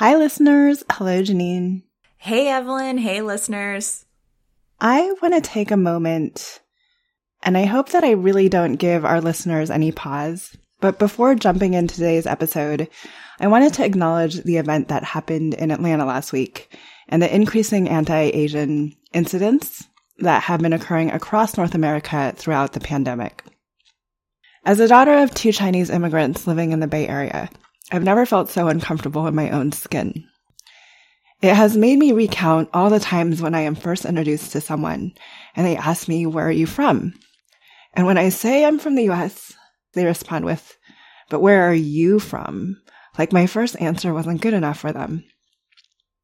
Hi, listeners. Hello, Janine. Hey, Evelyn. Hey, listeners. I want to take a moment, and I hope that I really don't give our listeners any pause. But before jumping in today's episode, I wanted to acknowledge the event that happened in Atlanta last week and the increasing anti-Asian incidents that have been occurring across North America throughout the pandemic. As a daughter of two Chinese immigrants living in the Bay Area, I've never felt so uncomfortable in my own skin. It has made me recount all the times when I am first introduced to someone and they ask me, where are you from? And when I say I'm from the US, they respond with, but where are you from? Like my first answer wasn't good enough for them.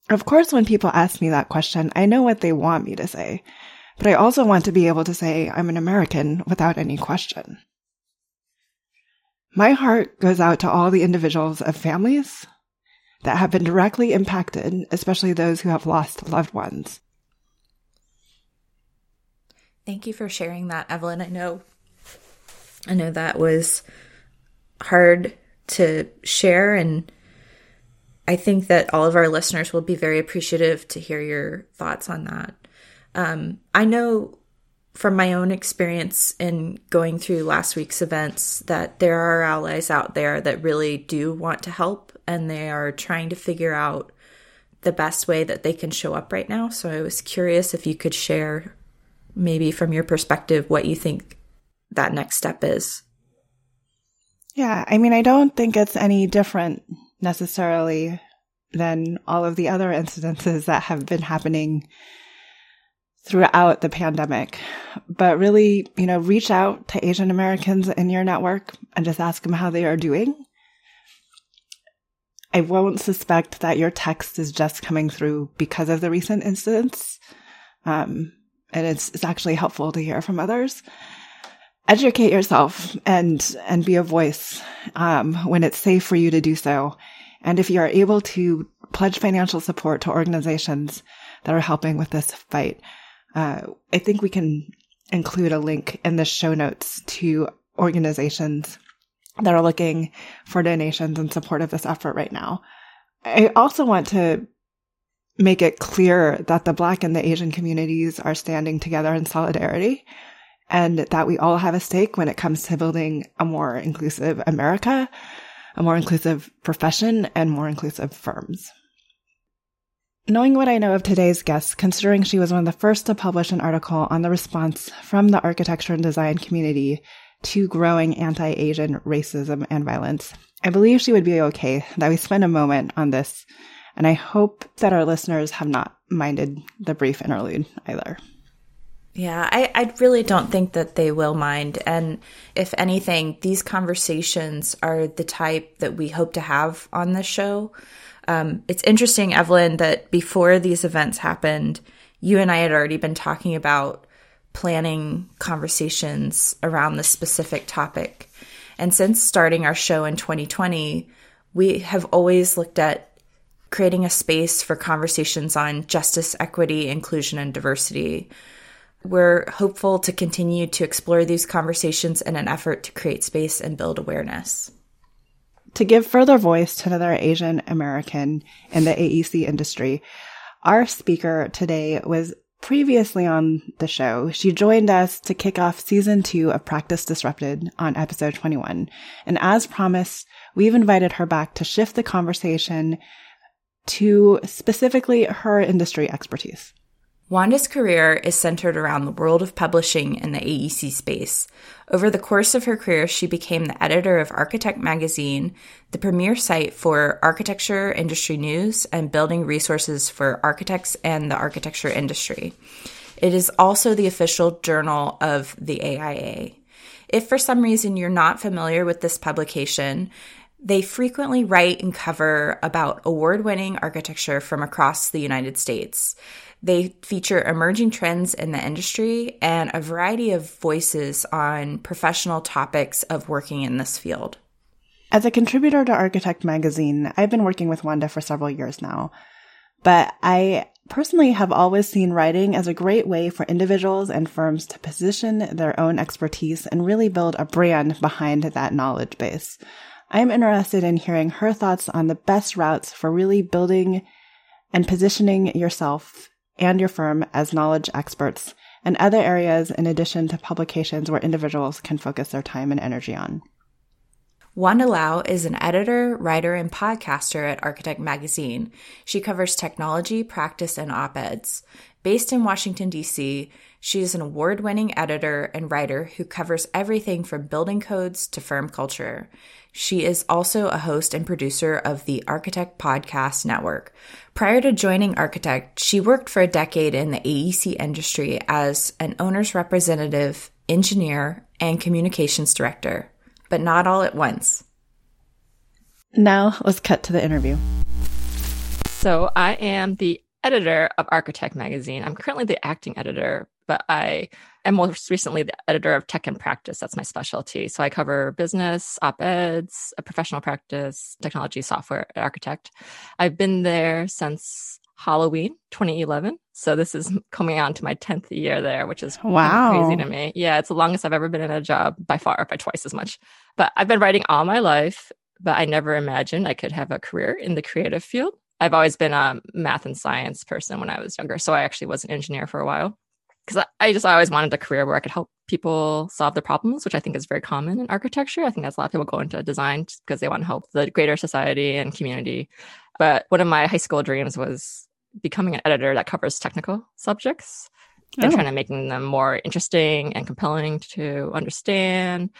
Of course, when people ask me that question, I know what they want me to say, but I also want to be able to say I'm an American without any question. My heart goes out to all the individuals of families that have been directly impacted, especially those who have lost loved ones. Thank you for sharing that, Evelyn. I know I know that was hard to share and I think that all of our listeners will be very appreciative to hear your thoughts on that. Um, I know from my own experience in going through last week's events that there are allies out there that really do want to help and they are trying to figure out the best way that they can show up right now. So I was curious if you could share, maybe from your perspective, what you think that next step is. Yeah, I mean, I don't think it's any different necessarily than all of the other incidences that have been happening throughout the pandemic. But really, you know, reach out to Asian Americans in your network and just ask them how they are doing. I won't suspect that your text is just coming through because of the recent incidents. Um, and it's, it's actually helpful to hear from others. Educate yourself and, and be a voice, um, when it's safe for you to do so. And if you are able to pledge financial support to organizations that are helping with this fight, uh, I think we can include a link in the show notes to organizations that are looking for donations in support of this effort right now. I also want to make it clear that the Black and the Asian communities are standing together in solidarity and that we all have a stake when it comes to building a more inclusive America, a more inclusive profession, and more inclusive firms. Knowing what I know of today's guest, considering she was one of the first to publish an article on the response from the architecture and design community to growing anti-Asian racism and violence, I believe she would be okay that we spend a moment on this, and I hope that our listeners have not minded the brief interlude either. Yeah, I, I really don't think that they will mind. And if anything, these conversations are the type that we hope to have on this show. Um, it's interesting, Evelyn, that before these events happened, you and I had already been talking about planning conversations around this specific topic. And since starting our show in 2020, we have always looked at creating a space for conversations on justice, equity, inclusion, and diversity. We're hopeful to continue to explore these conversations in an effort to create space and build awareness. To give further voice to another Asian American in the AEC industry, our speaker today was previously on the show. She joined us to kick off season two of Practice Disrupted on episode 21. And as promised, we've invited her back to shift the conversation to specifically her industry expertise. Wanda's career is centered around the world of publishing in the AEC space. Over the course of her career, she became the editor of Architect Magazine, the premier site for architecture industry news and building resources for architects and the architecture industry. It is also the official journal of the AIA. If for some reason you're not familiar with this publication, they frequently write and cover about award winning architecture from across the United States. They feature emerging trends in the industry and a variety of voices on professional topics of working in this field. As a contributor to Architect Magazine, I've been working with Wanda for several years now. But I personally have always seen writing as a great way for individuals and firms to position their own expertise and really build a brand behind that knowledge base. I'm interested in hearing her thoughts on the best routes for really building and positioning yourself and your firm as knowledge experts and other areas in addition to publications where individuals can focus their time and energy on. Wanda Lau is an editor, writer, and podcaster at Architect Magazine. She covers technology, practice, and op eds. Based in Washington, D.C., she is an award winning editor and writer who covers everything from building codes to firm culture. She is also a host and producer of the Architect Podcast Network. Prior to joining Architect, she worked for a decade in the AEC industry as an owner's representative, engineer, and communications director but not all at once. Now let's cut to the interview. So I am the editor of Architect Magazine. I'm currently the acting editor, but I am most recently the editor of Tech and Practice. That's my specialty. So I cover business, op eds, professional practice, technology, software at Architect. I've been there since Halloween 2011. So this is coming on to my 10th year there, which is wow. crazy to me. Yeah, it's the longest I've ever been in a job by far, by twice as much. But I've been writing all my life, but I never imagined I could have a career in the creative field. I've always been a math and science person when I was younger. So I actually was an engineer for a while because I just always wanted a career where I could help people solve their problems, which I think is very common in architecture. I think that's a lot of people go into design because they want to help the greater society and community. But one of my high school dreams was becoming an editor that covers technical subjects and oh. trying to making them more interesting and compelling to understand.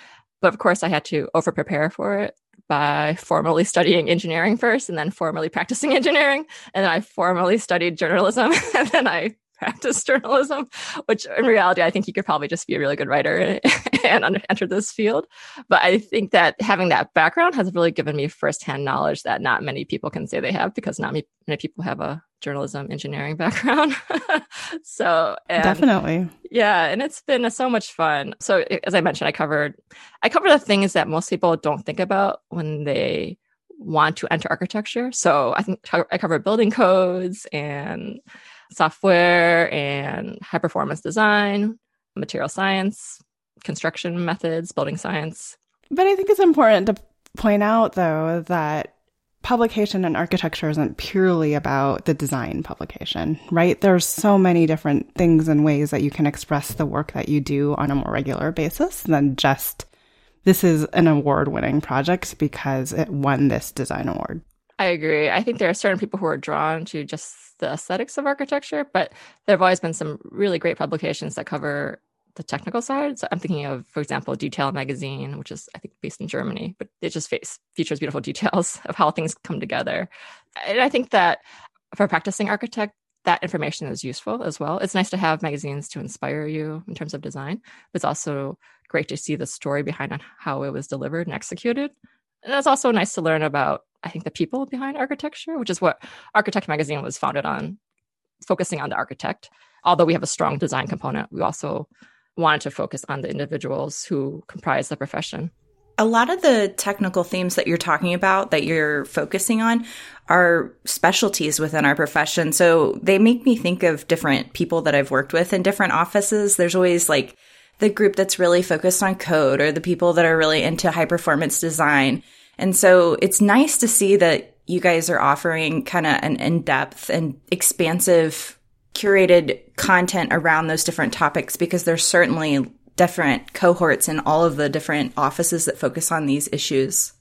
But of course, I had to over prepare for it by formally studying engineering first and then formally practicing engineering. And then I formally studied journalism and then I practice journalism, which in reality, I think you could probably just be a really good writer and enter this field. But I think that having that background has really given me firsthand knowledge that not many people can say they have because not many people have a journalism engineering background. so and, definitely. Yeah. And it's been so much fun. So as I mentioned, I covered, I cover the things that most people don't think about when they want to enter architecture. So I think I cover building codes and software and high performance design, material science, construction methods, building science. But I think it's important to point out, though, that publication in architecture isn't purely about the design publication, right? There's so many different things and ways that you can express the work that you do on a more regular basis than just this is an award winning project because it won this design award. I agree. I think there are certain people who are drawn to just the aesthetics of architecture, but there have always been some really great publications that cover the technical side. So I'm thinking of, for example, Detail Magazine, which is I think based in Germany, but it just face, features beautiful details of how things come together. And I think that for a practicing architect, that information is useful as well. It's nice to have magazines to inspire you in terms of design, but it's also great to see the story behind how it was delivered and executed. And it's also nice to learn about I think the people behind architecture, which is what Architect Magazine was founded on, focusing on the architect. Although we have a strong design component, we also wanted to focus on the individuals who comprise the profession. A lot of the technical themes that you're talking about, that you're focusing on, are specialties within our profession. So they make me think of different people that I've worked with in different offices. There's always like the group that's really focused on code or the people that are really into high performance design. And so it's nice to see that you guys are offering kind of an in depth and expansive curated content around those different topics because there's certainly different cohorts in all of the different offices that focus on these issues.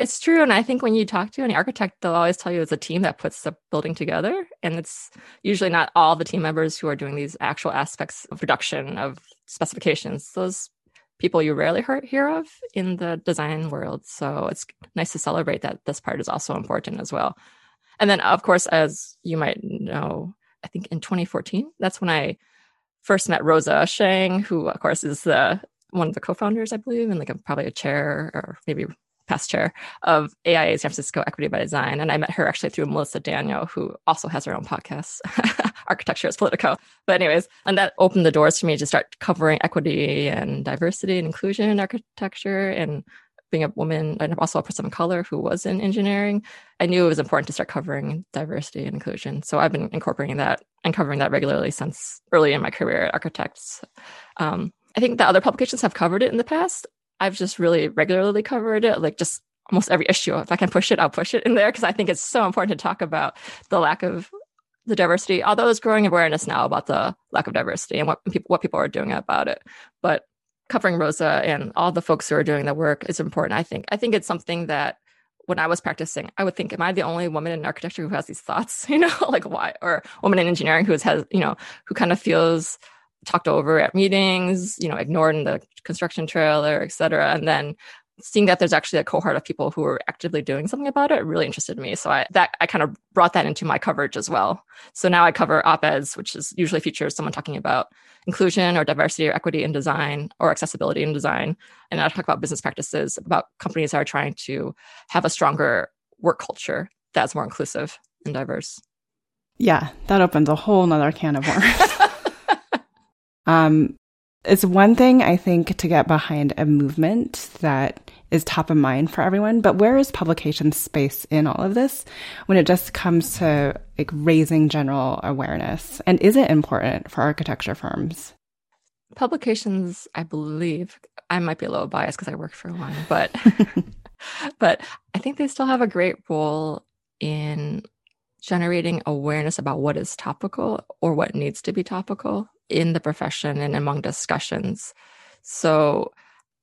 It's true. And I think when you talk to any architect, they'll always tell you it's a team that puts the building together. And it's usually not all the team members who are doing these actual aspects of production of specifications. Those people you rarely hear of in the design world. So it's nice to celebrate that this part is also important as well. And then, of course, as you might know, I think in 2014, that's when I first met Rosa Sheng, who, of course, is the one of the co-founders, I believe, and like a, probably a chair or maybe past chair of AIA San Francisco Equity by Design. And I met her actually through Melissa Daniel, who also has her own podcast, Architecture is Political. But, anyways, and that opened the doors for me to start covering equity and diversity and inclusion in architecture and being a woman and also a person of color who was in engineering, I knew it was important to start covering diversity and inclusion. So I've been incorporating that and covering that regularly since early in my career at Architects. Um, I think the other publications have covered it in the past. I've just really regularly covered it, like just almost every issue. If I can push it, I'll push it in there because I think it's so important to talk about the lack of the diversity. Although there's growing awareness now about the lack of diversity and what people what people are doing about it, but covering Rosa and all the folks who are doing the work is important. I think. I think it's something that when I was practicing, I would think, am I the only woman in architecture who has these thoughts? You know, like why? Or woman in engineering who has, you know, who kind of feels talked over at meetings, you know, ignored in the construction trailer, et cetera. And then seeing that there's actually a cohort of people who are actively doing something about it really interested me. So I that I kind of brought that into my coverage as well. So now I cover op-eds, which is usually features someone talking about inclusion or diversity or equity in design or accessibility in design. And I talk about business practices about companies that are trying to have a stronger work culture that's more inclusive and diverse. Yeah, that opens a whole nother can of worms. um, it's one thing, I think, to get behind a movement that is top of mind for everyone, but where is publication space in all of this when it just comes to like raising general awareness? And is it important for architecture firms? Publications, I believe, I might be a little biased because I work for one, but but I think they still have a great role in generating awareness about what is topical or what needs to be topical in the profession and among discussions. So,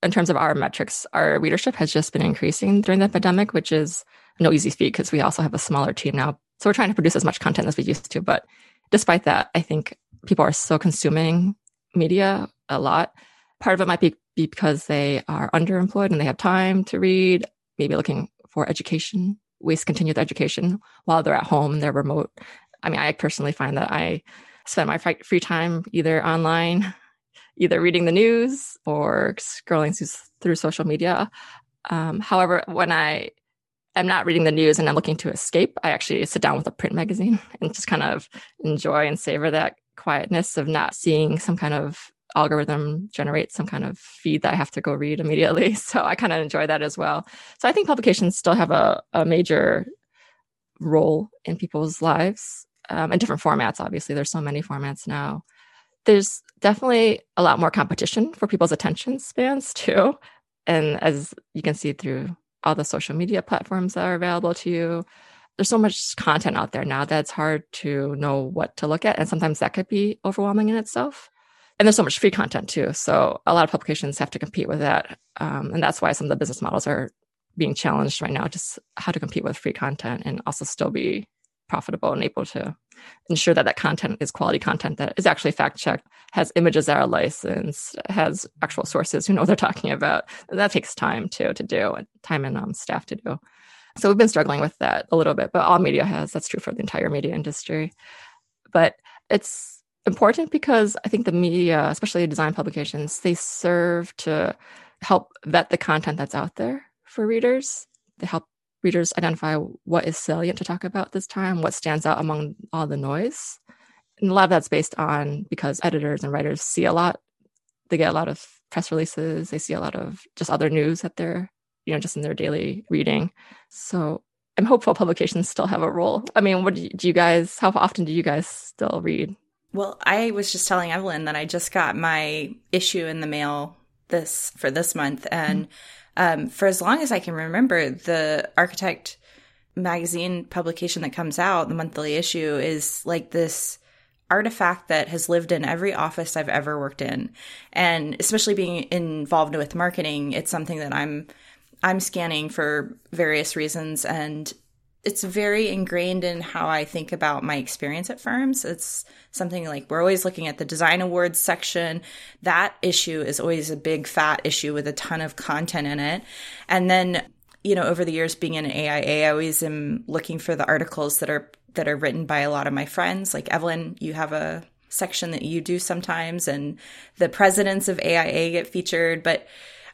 in terms of our metrics, our readership has just been increasing during the pandemic, which is no easy feat because we also have a smaller team now. So, we're trying to produce as much content as we used to. But despite that, I think people are still consuming media a lot. Part of it might be because they are underemployed and they have time to read, maybe looking for education, ways the education while they're at home, they're remote. I mean, I personally find that I spend my free time either online, either reading the news or scrolling through social media. Um, however, when I am not reading the news and I'm looking to escape, I actually sit down with a print magazine and just kind of enjoy and savor that quietness of not seeing some kind of algorithm generate some kind of feed that I have to go read immediately. So I kind of enjoy that as well. So I think publications still have a, a major role in people's lives um, in different formats. Obviously, there's so many formats now. There's definitely a lot more competition for people's attention spans too. And as you can see through all the social media platforms that are available to you, there's so much content out there now that it's hard to know what to look at. And sometimes that could be overwhelming in itself. And there's so much free content too. So a lot of publications have to compete with that. Um, and that's why some of the business models are being challenged right now, just how to compete with free content and also still be profitable and able to ensure that that content is quality content that is actually fact checked, has images that are licensed, has actual sources who know what they're talking about. And that takes time too to do, time and um, staff to do. So we've been struggling with that a little bit, but all media has. That's true for the entire media industry. But it's important because I think the media, especially design publications, they serve to help vet the content that's out there for readers. They help readers identify what is salient to talk about this time, what stands out among all the noise. And a lot of that's based on because editors and writers see a lot, they get a lot of press releases, they see a lot of just other news that they're, you know, just in their daily reading. So I'm hopeful publications still have a role. I mean, what do you, do you guys, how often do you guys still read? Well, I was just telling Evelyn that I just got my issue in the mail this for this month and mm-hmm um, for as long as I can remember, the Architect magazine publication that comes out, the monthly issue, is like this artifact that has lived in every office I've ever worked in. And especially being involved with marketing, it's something that I'm I'm scanning for various reasons and it's very ingrained in how I think about my experience at firms. It's something like we're always looking at the design awards section. That issue is always a big fat issue with a ton of content in it. And then, you know, over the years being in AIA, I always am looking for the articles that are that are written by a lot of my friends. Like Evelyn, you have a section that you do sometimes and the presidents of AIA get featured, but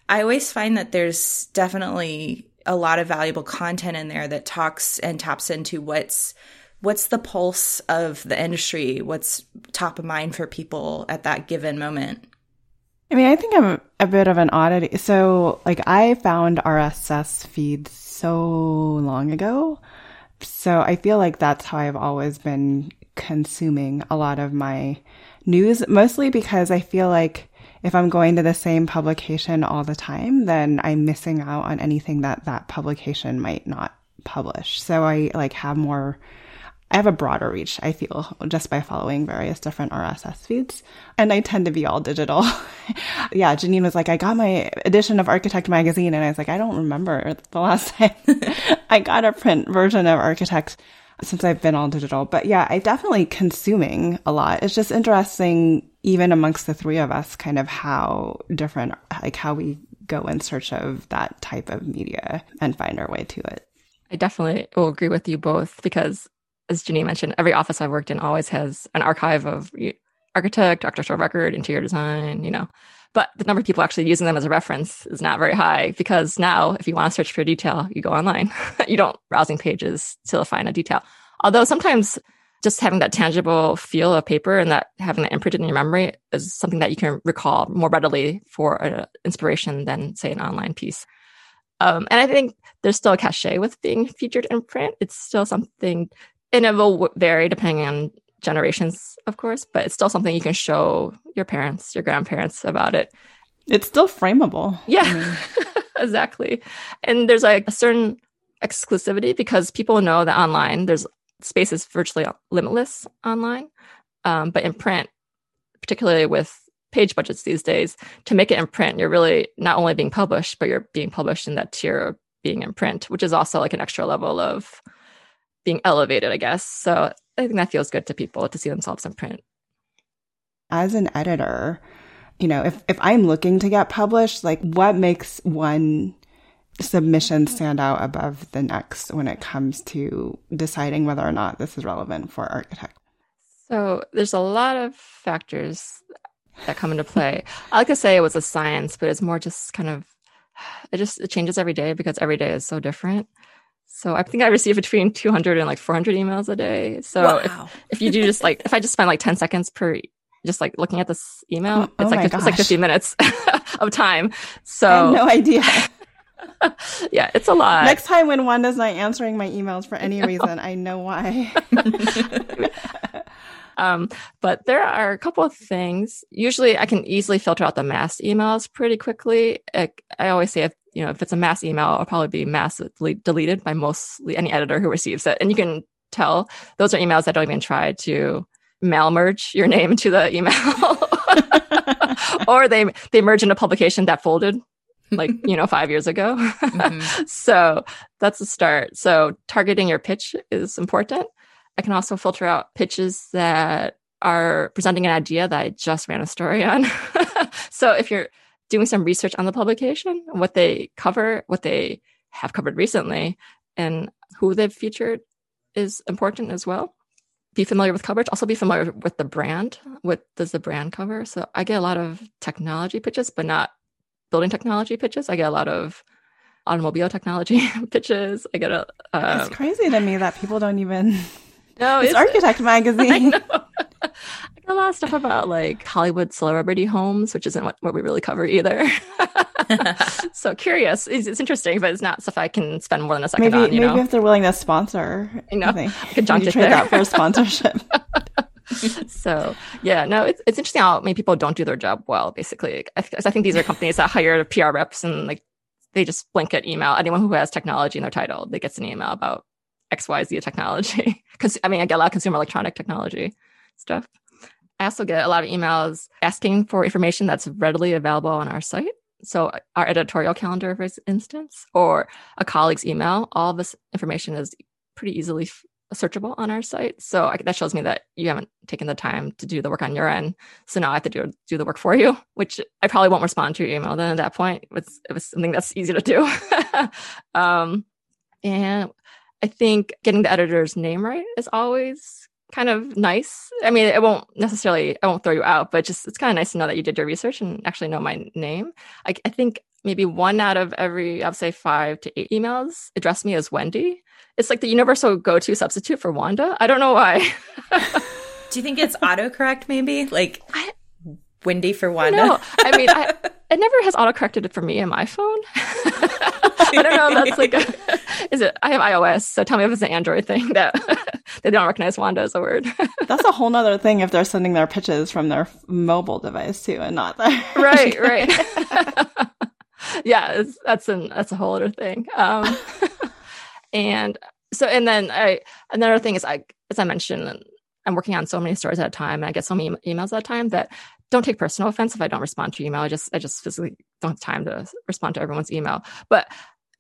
I always find that there's definitely a lot of valuable content in there that talks and taps into what's what's the pulse of the industry, what's top of mind for people at that given moment. I mean, I think I'm a bit of an oddity. So, like, I found RSS feeds so long ago. So, I feel like that's how I've always been consuming a lot of my news, mostly because I feel like if I'm going to the same publication all the time, then I'm missing out on anything that that publication might not publish. So I like have more I have a broader reach, I feel, just by following various different RSS feeds. And I tend to be all digital. yeah, Janine was like, I got my edition of Architect magazine. And I was like, I don't remember the last time I got a print version of Architect since I've been all digital. But yeah, I definitely consuming a lot. It's just interesting, even amongst the three of us, kind of how different, like how we go in search of that type of media and find our way to it. I definitely will agree with you both because as Janine mentioned, every office I've worked in always has an archive of architect, architectural record, interior design, you know. But the number of people actually using them as a reference is not very high because now, if you want to search for a detail, you go online. you don't browsing pages to find a detail. Although sometimes just having that tangible feel of paper and that having that imprinted in your memory is something that you can recall more readily for an inspiration than, say, an online piece. Um, and I think there's still a cachet with being featured in print. It's still something and it will vary depending on generations, of course, but it's still something you can show your parents, your grandparents about it. It's still frameable. Yeah, I mean. exactly. And there's like a certain exclusivity because people know that online there's space is virtually limitless online. Um, but in print, particularly with page budgets these days, to make it in print, you're really not only being published, but you're being published in that tier of being in print, which is also like an extra level of being elevated, I guess. So I think that feels good to people to see themselves in print. As an editor, you know, if, if I'm looking to get published, like what makes one submission stand out above the next when it comes to deciding whether or not this is relevant for architect? So there's a lot of factors that come into play. I like to say it was a science, but it's more just kind of it just it changes every day because every day is so different. So I think I receive between 200 and like 400 emails a day. So wow. if, if you do just like, if I just spend like 10 seconds per, just like looking at this email, oh, it's oh like, it's like 50 minutes of time. So I have no idea. yeah, it's a lot. Next time when Wanda's not answering my emails for any reason, I know why. um, but there are a couple of things. Usually, I can easily filter out the mass emails pretty quickly. I, I always say if you know, if it's a mass email, it'll probably be massively deleted by mostly any editor who receives it. And you can tell those are emails that don't even try to mail merge your name into the email. or they they merge into publication that folded like, you know, five years ago. Mm-hmm. so that's a start. So targeting your pitch is important. I can also filter out pitches that are presenting an idea that I just ran a story on. so if you're doing some research on the publication, what they cover, what they have covered recently, and who they've featured is important as well. Be familiar with coverage. Also, be familiar with the brand. What does the brand cover? So, I get a lot of technology pitches, but not building technology pitches. I get a lot of automobile technology pitches. I get a. Um, it's crazy to me that people don't even. No, it's, it's Architect Magazine. I got a lot of stuff about like Hollywood celebrity homes, which isn't what, what we really cover either. so curious. It's, it's, interesting, but it's not stuff I can spend more than a second maybe, on. maybe know? if they're willing to sponsor, you know, I could trade that for a sponsorship. so yeah, no, it's it's interesting how many people don't do their job well. Basically, I, I think these are companies that hire PR reps and like they just blanket email anyone who has technology in their title. They gets an email about X Y Z technology. Because I mean, I get a lot of consumer electronic technology stuff. I also get a lot of emails asking for information that's readily available on our site. So, our editorial calendar, for instance, or a colleague's email, all this information is pretty easily searchable on our site. So, I, that shows me that you haven't taken the time to do the work on your end. So, now I have to do, do the work for you, which I probably won't respond to your email then at that point. It was something that's easy to do. um, and I think getting the editor's name right is always kind of nice. I mean, it won't necessarily, I won't throw you out, but just it's kind of nice to know that you did your research and actually know my name. I, I think maybe one out of every, I'd say five to eight emails address me as Wendy. It's like the universal go to substitute for Wanda. I don't know why. Do you think it's autocorrect maybe? Like, I, Wendy for Wanda? No, I mean, I, it never has autocorrected it for me in my phone. I don't know if that's like a, is it? I have iOS, so tell me if it's an Android thing that they don't recognize Wanda as a word. That's a whole nother thing if they're sending their pitches from their mobile device too, and not their right, right. yeah, that's an that's a whole other thing. Um, and so, and then I another thing is I, as I mentioned, I'm working on so many stories at a time, and I get so many emails at a time that don't take personal offense if I don't respond to email. I just I just physically don't have time to respond to everyone's email. But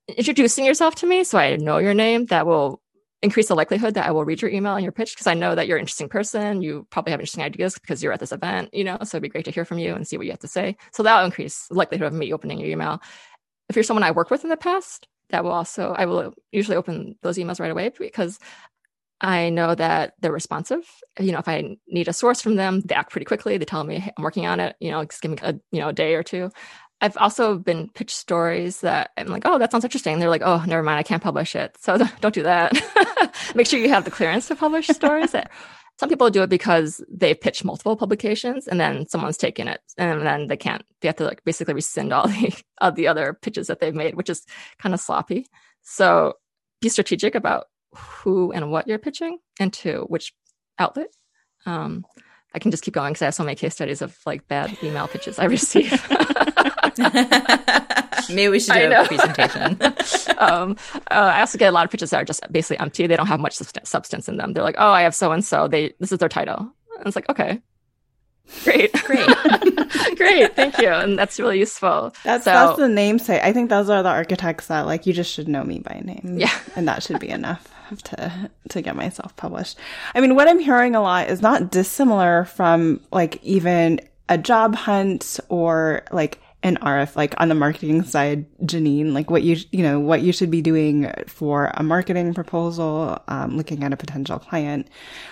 introducing yourself to me so I know your name, that will increase the likelihood that I will read your email and your pitch because I know that you're an interesting person. You probably have interesting ideas because you're at this event, you know, so it'd be great to hear from you and see what you have to say. So that'll increase the likelihood of me opening your email. If you're someone I worked with in the past, that will also, I will usually open those emails right away because I know that they're responsive. You know, if I need a source from them, they act pretty quickly. They tell me hey, I'm working on it. You know, just give me a you know a day or two. I've also been pitched stories that I'm like, oh, that sounds interesting. they're like, oh, never mind, I can't publish it. So don't do that. Make sure you have the clearance to publish stories. Some people do it because they pitch multiple publications and then someone's taken it and then they can't. They have to like basically rescind all the all the other pitches that they've made, which is kind of sloppy. So be strategic about who and what you're pitching and to which outlet. Um, I can just keep going because I have so many case studies of like bad email pitches I receive. Maybe we should do a presentation. um, uh, I also get a lot of pitches that are just basically empty. They don't have much substance in them. They're like, "Oh, I have so and so. They this is their title." And it's like, okay, great, great, great, thank you, and that's really useful. That's so, that's the namesake. I think those are the architects that like you just should know me by name. Yeah, and that should be enough to to get myself published. I mean, what I'm hearing a lot is not dissimilar from like even a job hunt or like an RF, like on the marketing side, Janine, like what you, you know, what you should be doing for a marketing proposal, um, looking at a potential client.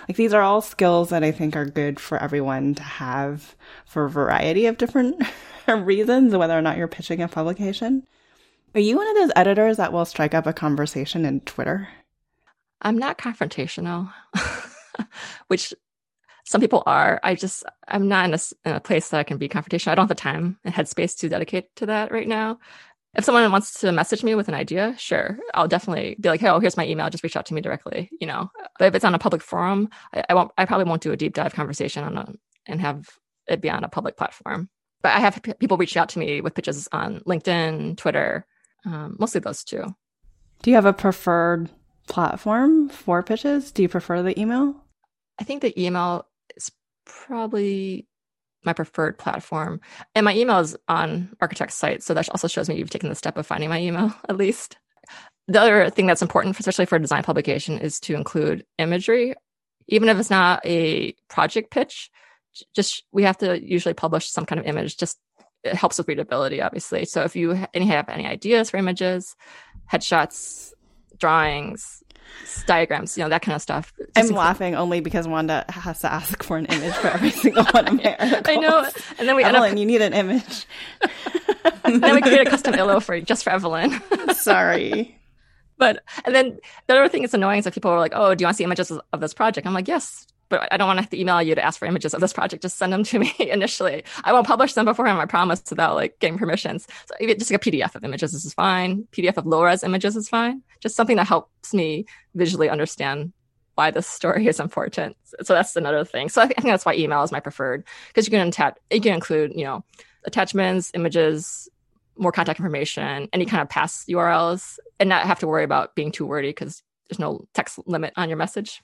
Like these are all skills that I think are good for everyone to have for a variety of different reasons, whether or not you're pitching a publication. Are you one of those editors that will strike up a conversation in Twitter? I'm not confrontational, which some people are. I just, I'm not in a, in a, place that I can be confrontational. I don't have the time and headspace to dedicate to that right now. If someone wants to message me with an idea, sure, I'll definitely be like, "Hey, oh, here's my email. Just reach out to me directly." You know, but if it's on a public forum, I, I won't. I probably won't do a deep dive conversation on a and have it be on a public platform. But I have p- people reach out to me with pitches on LinkedIn, Twitter, um, mostly those two. Do you have a preferred platform for pitches? Do you prefer the email? I think the email is probably my preferred platform. And my email is on Architect's site. So that also shows me you've taken the step of finding my email, at least. The other thing that's important, especially for a design publication, is to include imagery. Even if it's not a project pitch, just we have to usually publish some kind of image. Just it helps with readability, obviously. So if you have any ideas for images, headshots, drawings, diagrams, you know, that kind of stuff. Just I'm laughing only because Wanda has to ask for an image for every single one of my articles. I know. And then we Evelyn, end up... you need an image. then we create a custom illo for just for Evelyn. Sorry. But and then the other thing that's annoying is that people are like, "Oh, do you want to see images of this project?" I'm like, "Yes, but I don't want to have to email you to ask for images of this project. Just send them to me initially. I won't publish them beforehand, I promise, without like getting permissions. So even just like a PDF of images is fine. PDF of low res images is fine. Just something that helps me visually understand why this story is important. So that's another thing. So I think, that's why email is my preferred because you can attach, you can include, you know, attachments, images, more contact information, any kind of past URLs, and not have to worry about being too wordy because there's no text limit on your message.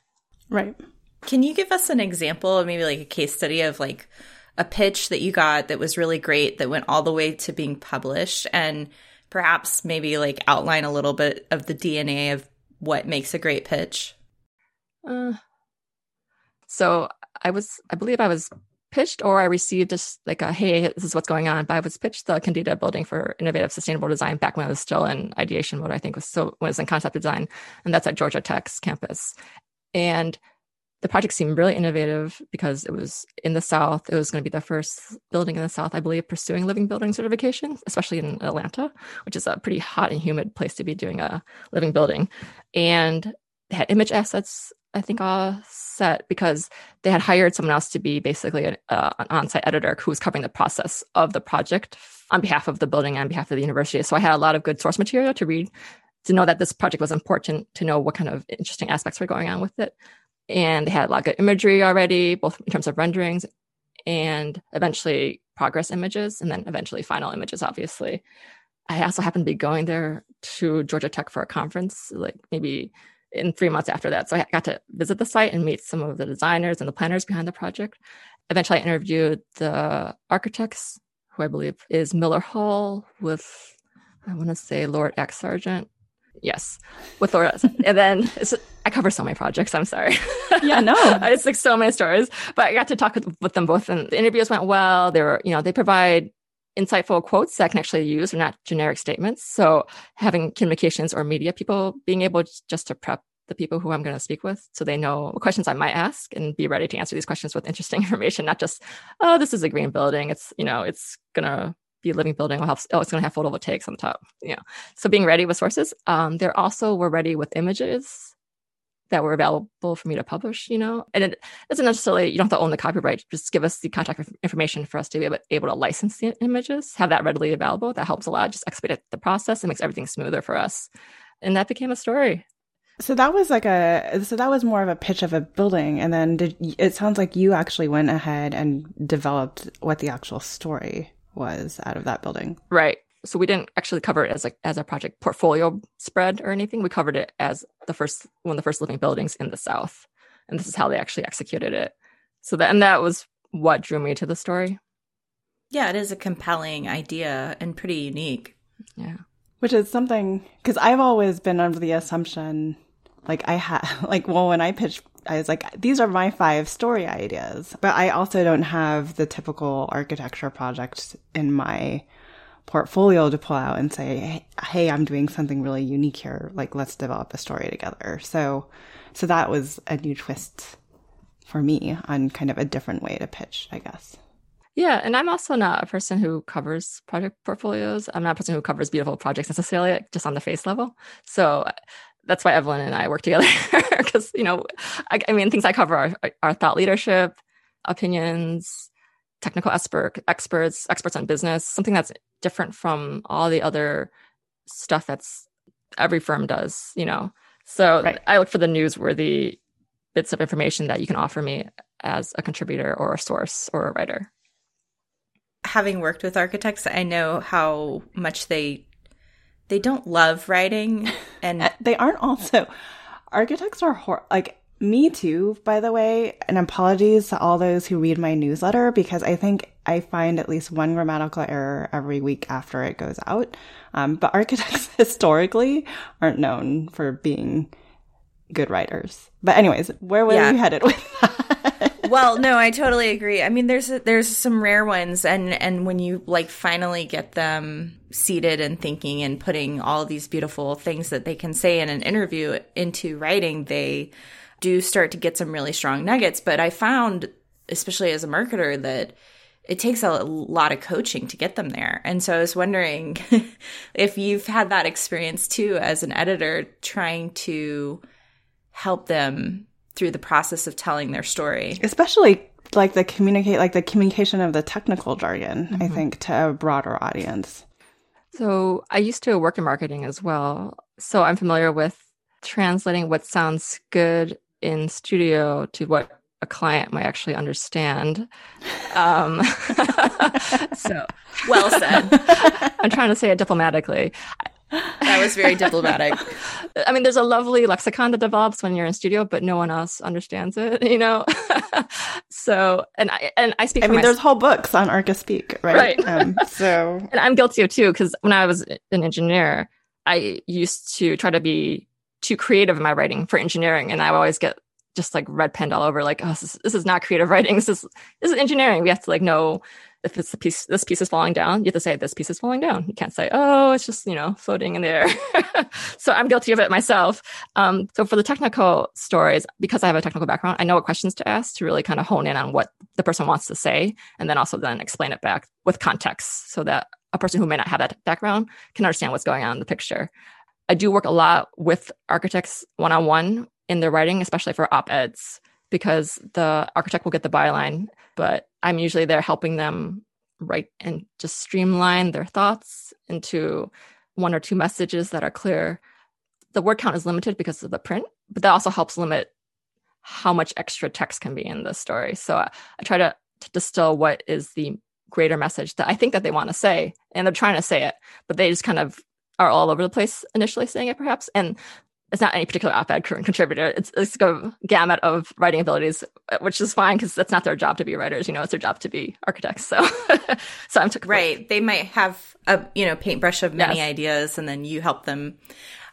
Right. Can you give us an example maybe like a case study of like a pitch that you got that was really great that went all the way to being published and perhaps maybe like outline a little bit of the DNA of what makes a great pitch? Uh, so I was, I believe I was pitched or I received just like a, hey, this is what's going on. But I was pitched the Kendeda building for innovative sustainable design back when I was still in ideation mode, I think was so was in concept design. And that's at Georgia Tech's campus. And the project seemed really innovative because it was in the South. It was going to be the first building in the South, I believe, pursuing living building certification, especially in Atlanta, which is a pretty hot and humid place to be doing a living building. And they had image assets, I think, all set because they had hired someone else to be basically an, uh, an on site editor who was covering the process of the project on behalf of the building and on behalf of the university. So I had a lot of good source material to read to know that this project was important, to know what kind of interesting aspects were going on with it and they had a lot of imagery already, both in terms of renderings and eventually progress images, and then eventually final images, obviously. I also happened to be going there to Georgia Tech for a conference, like maybe in three months after that. So I got to visit the site and meet some of the designers and the planners behind the project. Eventually, I interviewed the architects, who I believe is Miller Hull with, I want to say, Lord Aeck Sargent. Yes, with Lord. and then I cover so many projects. I'm sorry. Yeah, no, it's like so many stories. But I got to talk with, with them both, and the interviews went well. They were, you know, they provide insightful quotes that I can actually use are not generic statements. So having communications or media people being able just to prep the people who I'm going to speak with so they know what questions I might ask and be ready to answer these questions with interesting information, not just, oh, this is a green building. It's, you know, it's going to be a living building. We'll have, oh, it's going to have photovoltaics on top. Know, so being ready with sources. Um, there also were ready with images that were available for me to publish, you know, and it doesn't necessarily, you don't have to own the copyright, just give us the contact information for us to be able, able to license the images, have that readily available. That helps a lot, just expedite the process and makes everything smoother for us. And that became a story. So that was like a, so that was more of a pitch of a building. And then did, it sounds like you actually went ahead and developed what the actual story was out of that building. Right so we didn't actually cover it as a as a project portfolio spread or anything. We covered it as the first one of the first living buildings in the South, and this is how they actually executed it. So that and that was what drew me to the story. Yeah, it is a compelling idea and pretty unique. Yeah, which is something because I've always been under the assumption, like I had, like well, when I pitched I was like, these are my five story ideas. But I also don't have the typical architecture project in my portfolio to pull out and say, Hey, I'm doing something really unique here. Like, let's develop a story together. So, so that was a new twist for me on kind of a different way to pitch, I guess. Yeah, and I'm also not a person who covers project portfolios. I'm not a person who covers beautiful projects necessarily, just on the face level. So that's why Evelyn and I work together because you know, I, I, mean, things I cover are, are thought leadership, opinions, technical expert experts, experts on business, something that's different from all the other stuff that's every firm does, you know. So right. I look for the newsworthy bits of information that you can offer me as a contributor or a source or a writer. Having worked with architects, I know how much they they don't love writing and they aren't also architects are hor- like me too, by the way, and apologies to all those who read my newsletter because I think I find at least one grammatical error every week after it goes out. Um, but architects historically aren't known for being good writers. But anyways, where were yeah. you headed with that? Well, no, I totally agree. I mean, there's there's some rare ones, and and when you like finally get them seated and thinking and putting all these beautiful things that they can say in an interview into writing, they do start to get some really strong nuggets. But I found, especially as a marketer, that it takes a lot of coaching to get them there. And so I was wondering if you've had that experience too as an editor trying to help them through the process of telling their story. Especially like the communicate like the communication of the technical jargon, mm-hmm. I think, to a broader audience. So I used to work in marketing as well. So I'm familiar with translating what sounds good in studio to what a client might actually understand. Um, so well said. I'm trying to say it diplomatically. That was very diplomatic. I mean, there's a lovely lexicon that develops when you're in studio, but no one else understands it, you know? so, and I, and I speak, I mean, there's whole books on Archispeak, right? Right. Um, so, and I'm guilty of too, because when I was an engineer, I used to try to be too creative in my writing for engineering. And I always get just like red penned all over, like, oh, this is, this is not creative writing. This is this is engineering. We have to like know if the piece this piece is falling down. You have to say this piece is falling down. You can't say, oh, it's just you know floating in the air. so I'm guilty of it myself. Um, so for the technical stories, because I have a technical background, I know what questions to ask to really kind of hone in on what the person wants to say, and then also then explain it back with context, so that a person who may not have that background can understand what's going on in the picture. I do work a lot with architects one on one in their writing, especially for op eds, because the architect will get the byline, but I'm usually there helping them write and just streamline their thoughts into one or two messages that are clear. The word count is limited because of the print, but that also helps limit how much extra text can be in the story. So I, I try to, to distill what is the greater message that I think that they want to say, and they're trying to say it, but they just kind of are all over the place initially saying it, perhaps. And it's not any particular op-ed current contributor. It's, it's a gamut of writing abilities, uh, which is fine because that's not their job to be writers. You know, it's their job to be architects. So, so I'm right. They might have a you know paintbrush of many yes. ideas, and then you help them.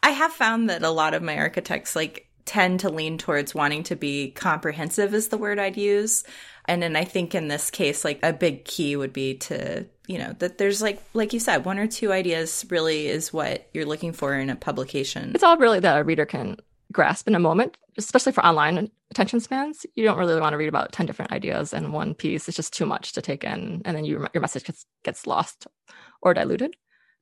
I have found that a lot of my architects like tend to lean towards wanting to be comprehensive is the word I'd use. And then I think in this case, like a big key would be to, you know, that there's like, like you said, one or two ideas really is what you're looking for in a publication. It's all really that a reader can grasp in a moment, especially for online attention spans. You don't really want to read about 10 different ideas in one piece. It's just too much to take in. And then you, your message gets, gets lost or diluted.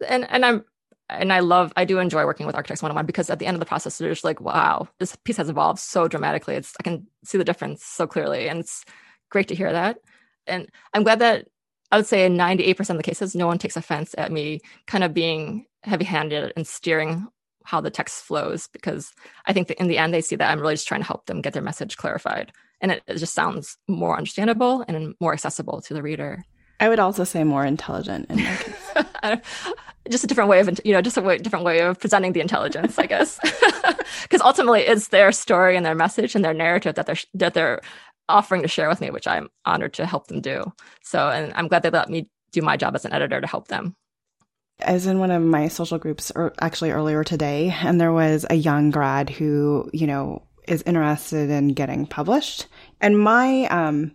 And, and I'm, and I love, I do enjoy working with Architects One on One because at the end of the process, they're just like, wow, this piece has evolved so dramatically. It's, I can see the difference so clearly. And it's great to hear that. And I'm glad that I would say in 98% of the cases, no one takes offense at me kind of being heavy handed and steering how the text flows because I think that in the end, they see that I'm really just trying to help them get their message clarified. And it, it just sounds more understandable and more accessible to the reader. I would also say more intelligent in my case. just a different way of you know just a way, different way of presenting the intelligence i guess because ultimately it's their story and their message and their narrative that they're that they're offering to share with me which i'm honored to help them do so and i'm glad they let me do my job as an editor to help them I was in one of my social groups or actually earlier today and there was a young grad who, you know, is interested in getting published. And my um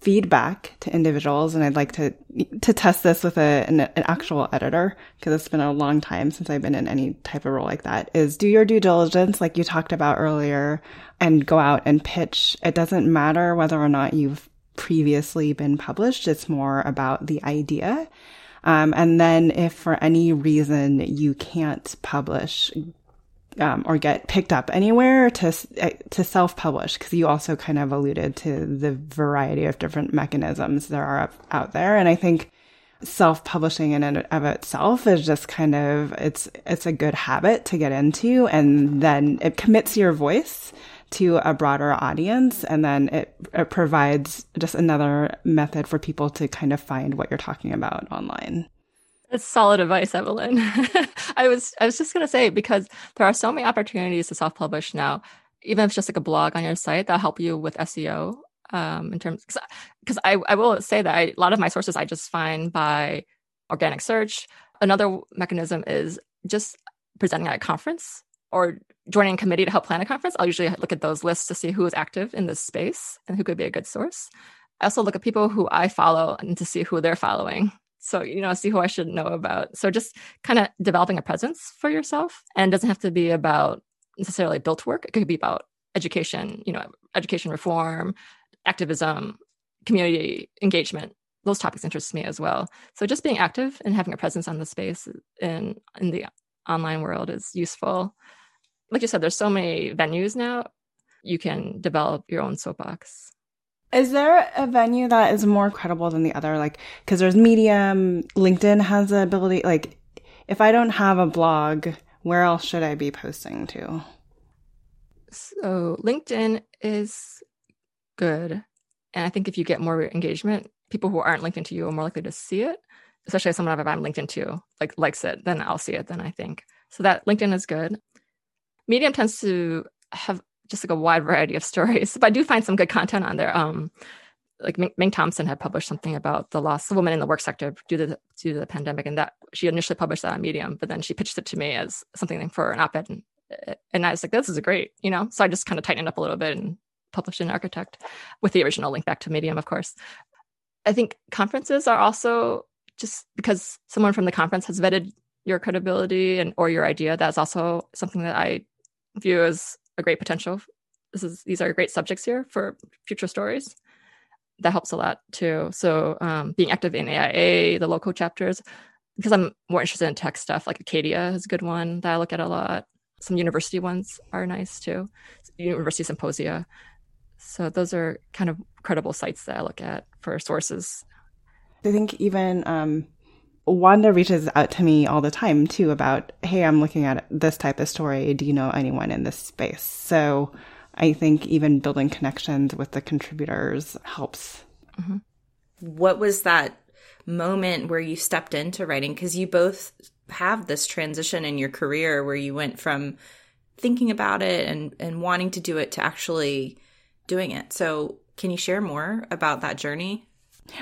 feedback to individuals, and I'd like to to test this with a, an, an actual editor because it's been a long time since I've been in any type of role like that. Is do your due diligence, like you talked about earlier, and go out and pitch. It doesn't matter whether or not you've previously been published. It's more about the idea. Um, and then if for any reason you can't publish, um, or get picked up anywhere to eh, to self publish because you also kind of alluded to the variety of different mechanisms there are out there, and I think self publishing in and of itself is just kind of it's it's a good habit to get into, and then it commits your voice to a broader audience, and then it, it provides just another method for people to kind of find what you're talking about online. That's solid advice, Evelyn. I was I was just gonna say because there are so many opportunities to self-publish now, even if it's just like a blog on your site that'll help you with SEO. Um, in terms because I, I will say that I, a lot of my sources I just find by organic search. Another mechanism is just presenting at a conference or joining a committee to help plan a conference. I'll usually look at those lists to see who is active in this space and who could be a good source. I also look at people who I follow and to see who they're following so, you know, see who I should know about. So just kind of developing a presence for yourself and doesn't have to be about necessarily built work. It could be about education, you know, education reform, activism, community engagement. Those topics interest me as well. So just being active and having a presence on the space in in the online world is useful. Like you said, there's so many venues now. You can develop your own soapbox. Is there a venue that is more credible than the other? Like, because there's Medium, LinkedIn has the ability. Like, if I don't have a blog, where else should I be posting to? So, LinkedIn is good. And I think if you get more engagement, people who aren't linked into you are more likely to see it, especially if someone I'm linked into like likes it, then I'll see it, then I think. So that LinkedIn is good. Medium tends to have just like a wide variety of stories. But I do find some good content on there. Um, like Ming, Ming Thompson had published something about the loss of women in the work sector due to the, due to the pandemic, and that she initially published that on Medium, but then she pitched it to me as something for an op-ed, and, and I was like, "This is great," you know. So I just kind of tightened up a little bit and published an Architect with the original link back to Medium, of course. I think conferences are also just because someone from the conference has vetted your credibility and or your idea. That's also something that I view as a great potential. This is these are great subjects here for future stories. That helps a lot too. So um, being active in AIA, the local chapters, because I'm more interested in tech stuff. Like Acadia is a good one that I look at a lot. Some university ones are nice too. University symposia. So those are kind of credible sites that I look at for sources. I think even um, Wanda reaches out to me all the time too about, hey, I'm looking at this type of story. Do you know anyone in this space? So I think even building connections with the contributors helps. Mm-hmm. What was that moment where you stepped into writing? Because you both have this transition in your career where you went from thinking about it and, and wanting to do it to actually doing it. So, can you share more about that journey?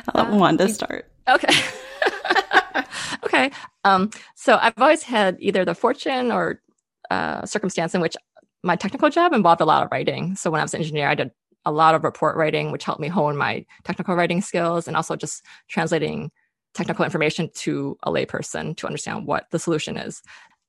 I'll let uh, Wanda start. Okay. okay. Um, so, I've always had either the fortune or uh, circumstance in which my technical job involved a lot of writing. So, when I was an engineer, I did a lot of report writing, which helped me hone my technical writing skills and also just translating technical information to a layperson to understand what the solution is.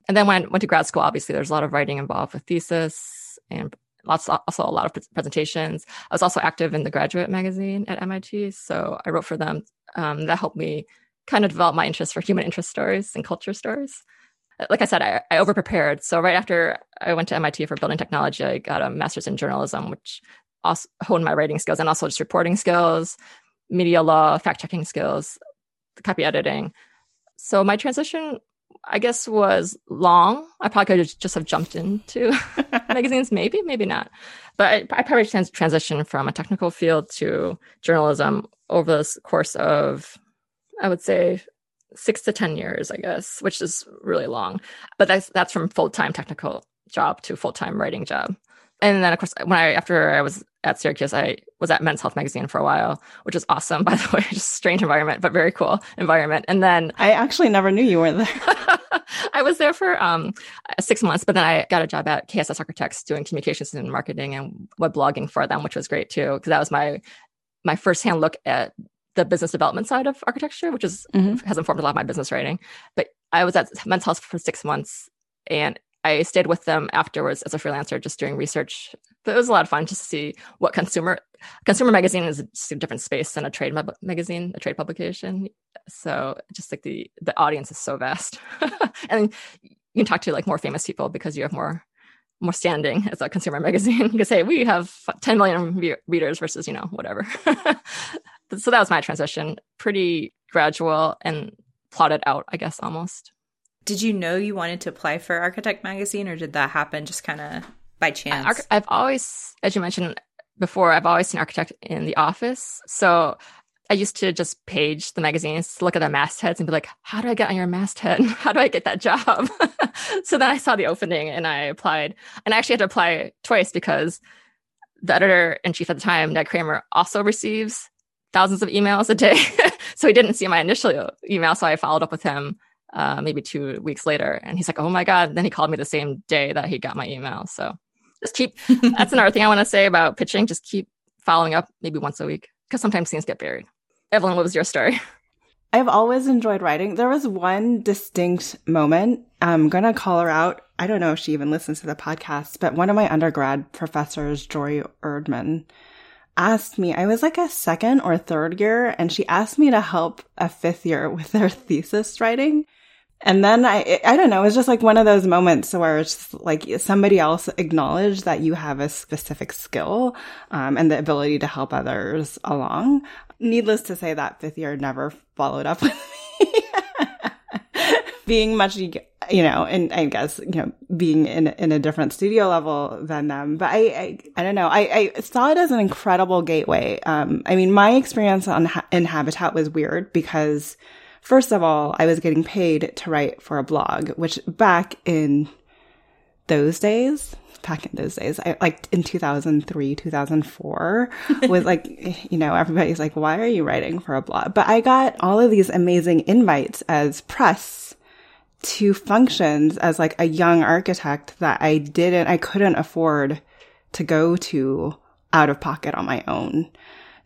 And then when I went to grad school, obviously there's a lot of writing involved with thesis and lots also a lot of presentations. I was also active in the graduate magazine at MIT, so I wrote for them. Um, that helped me kind of develop my interest for human interest stories and culture stories. Uh, like I said, I, I over prepared. So right after I went to MIT for building technology, I got a master's in journalism, which also honed my writing skills and also just reporting skills, media law, fact checking skills, copy editing. So my transition I guess was long. I probably could just have jumped into magazines, maybe, maybe not. But I, I probably trans- transitioned from a technical field to journalism over the course of, I would say, six to ten years, I guess, which is really long. But that's that's from full time technical job to full time writing job. And then, of course, when I after I was at Syracuse, I was at Men's Health magazine for a while, which is awesome, by the way. Just strange environment, but very cool environment. And then I actually never knew you were there. I was there for um, six months, but then I got a job at KSS Architects doing communications and marketing and web blogging for them, which was great too, because that was my my firsthand look at the business development side of architecture, which is mm-hmm. has informed a lot of my business writing. But I was at Men's Health for six months, and I stayed with them afterwards as a freelancer, just doing research. But it was a lot of fun just to see what consumer consumer magazine is a different space than a trade ma- magazine, a trade publication. So just like the the audience is so vast, and you can talk to like more famous people because you have more more standing as a consumer magazine. You can say we have 10 million re- readers versus you know whatever. so that was my transition, pretty gradual and plotted out, I guess almost. Did you know you wanted to apply for Architect Magazine, or did that happen just kind of by chance? I've always, as you mentioned before, I've always seen Architect in the office. So I used to just page the magazines to look at the mastheads and be like, how do I get on your masthead? How do I get that job? so then I saw the opening and I applied. And I actually had to apply twice because the editor in chief at the time, Ned Cramer, also receives thousands of emails a day. so he didn't see my initial email. So I followed up with him uh, maybe two weeks later. And he's like, oh my God. And then he called me the same day that he got my email. So just keep, that's another thing I want to say about pitching. Just keep following up maybe once a week because sometimes things get buried. Evelyn, what was your story? I've always enjoyed writing. There was one distinct moment. I'm going to call her out. I don't know if she even listens to the podcast, but one of my undergrad professors, Jory Erdman, asked me, I was like a second or third year, and she asked me to help a fifth year with their thesis writing. And then I, I don't know, it was just like one of those moments where it's like somebody else acknowledged that you have a specific skill, um, and the ability to help others along. Needless to say, that fifth year never followed up with me. Being much, you know, and I guess, you know, being in, in a different studio level than them. But I, I, I don't know. I, I saw it as an incredible gateway. Um, I mean, my experience on, Inhabitat was weird because First of all, I was getting paid to write for a blog, which back in those days, back in those days, I, like in 2003, 2004, was like, you know, everybody's like, why are you writing for a blog? But I got all of these amazing invites as press to functions as like a young architect that I didn't, I couldn't afford to go to out of pocket on my own.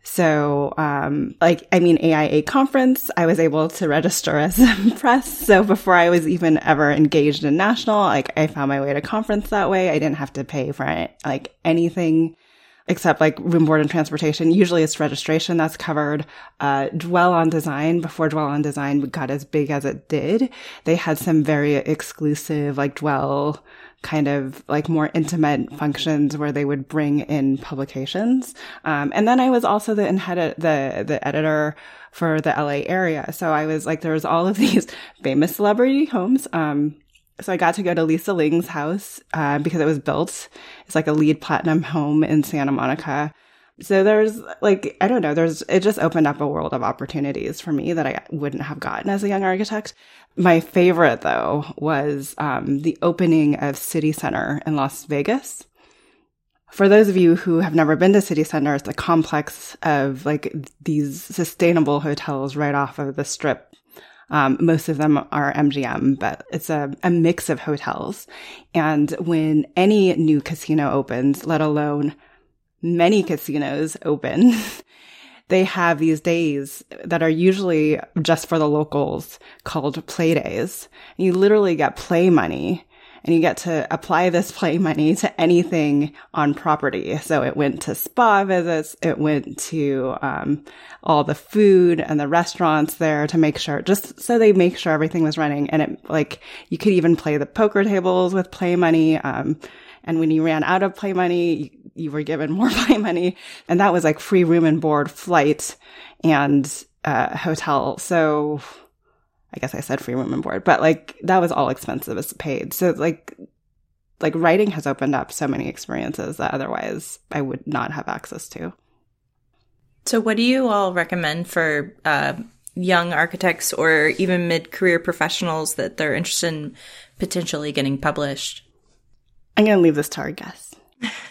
So, um, like, I mean, AIA conference, I was able to register as press. So before I was even ever engaged in national, like, I found my way to conference that way. I didn't have to pay for it, like anything except like room, board, and transportation. Usually it's registration that's covered. Uh, Dwell on Design, before Dwell on Design got as big as it did, they had some very exclusive, like, Dwell kind of like more intimate functions where they would bring in publications. Um, and then I was also the in head, the, the editor for the LA area. So I was like, there was all of these famous celebrity homes. Um, so I got to go to Lisa Ling's house uh, because it was built. It's like a LEED platinum home in Santa Monica. So there's like, I don't know, there's, it just opened up a world of opportunities for me that I wouldn't have gotten as a young architect. My favorite though was um, the opening of City Center in Las Vegas. For those of you who have never been to City Center, it's a complex of like these sustainable hotels right off of the strip um, most of them are MGM, but it's a, a mix of hotels. And when any new casino opens, let alone many casinos open, they have these days that are usually just for the locals called play days. You literally get play money and you get to apply this play money to anything on property. So it went to spa visits. It went to, um, all the food and the restaurants there to make sure, just so they make sure everything was running. And it, like, you could even play the poker tables with play money. Um, and when you ran out of play money, you, you were given more play money. And that was like free room and board, flight and, uh, hotel. So I guess I said free room and board, but like that was all expensive as paid. So like, like writing has opened up so many experiences that otherwise I would not have access to. So, what do you all recommend for uh, young architects or even mid career professionals that they're interested in potentially getting published? I'm going to leave this to our guests.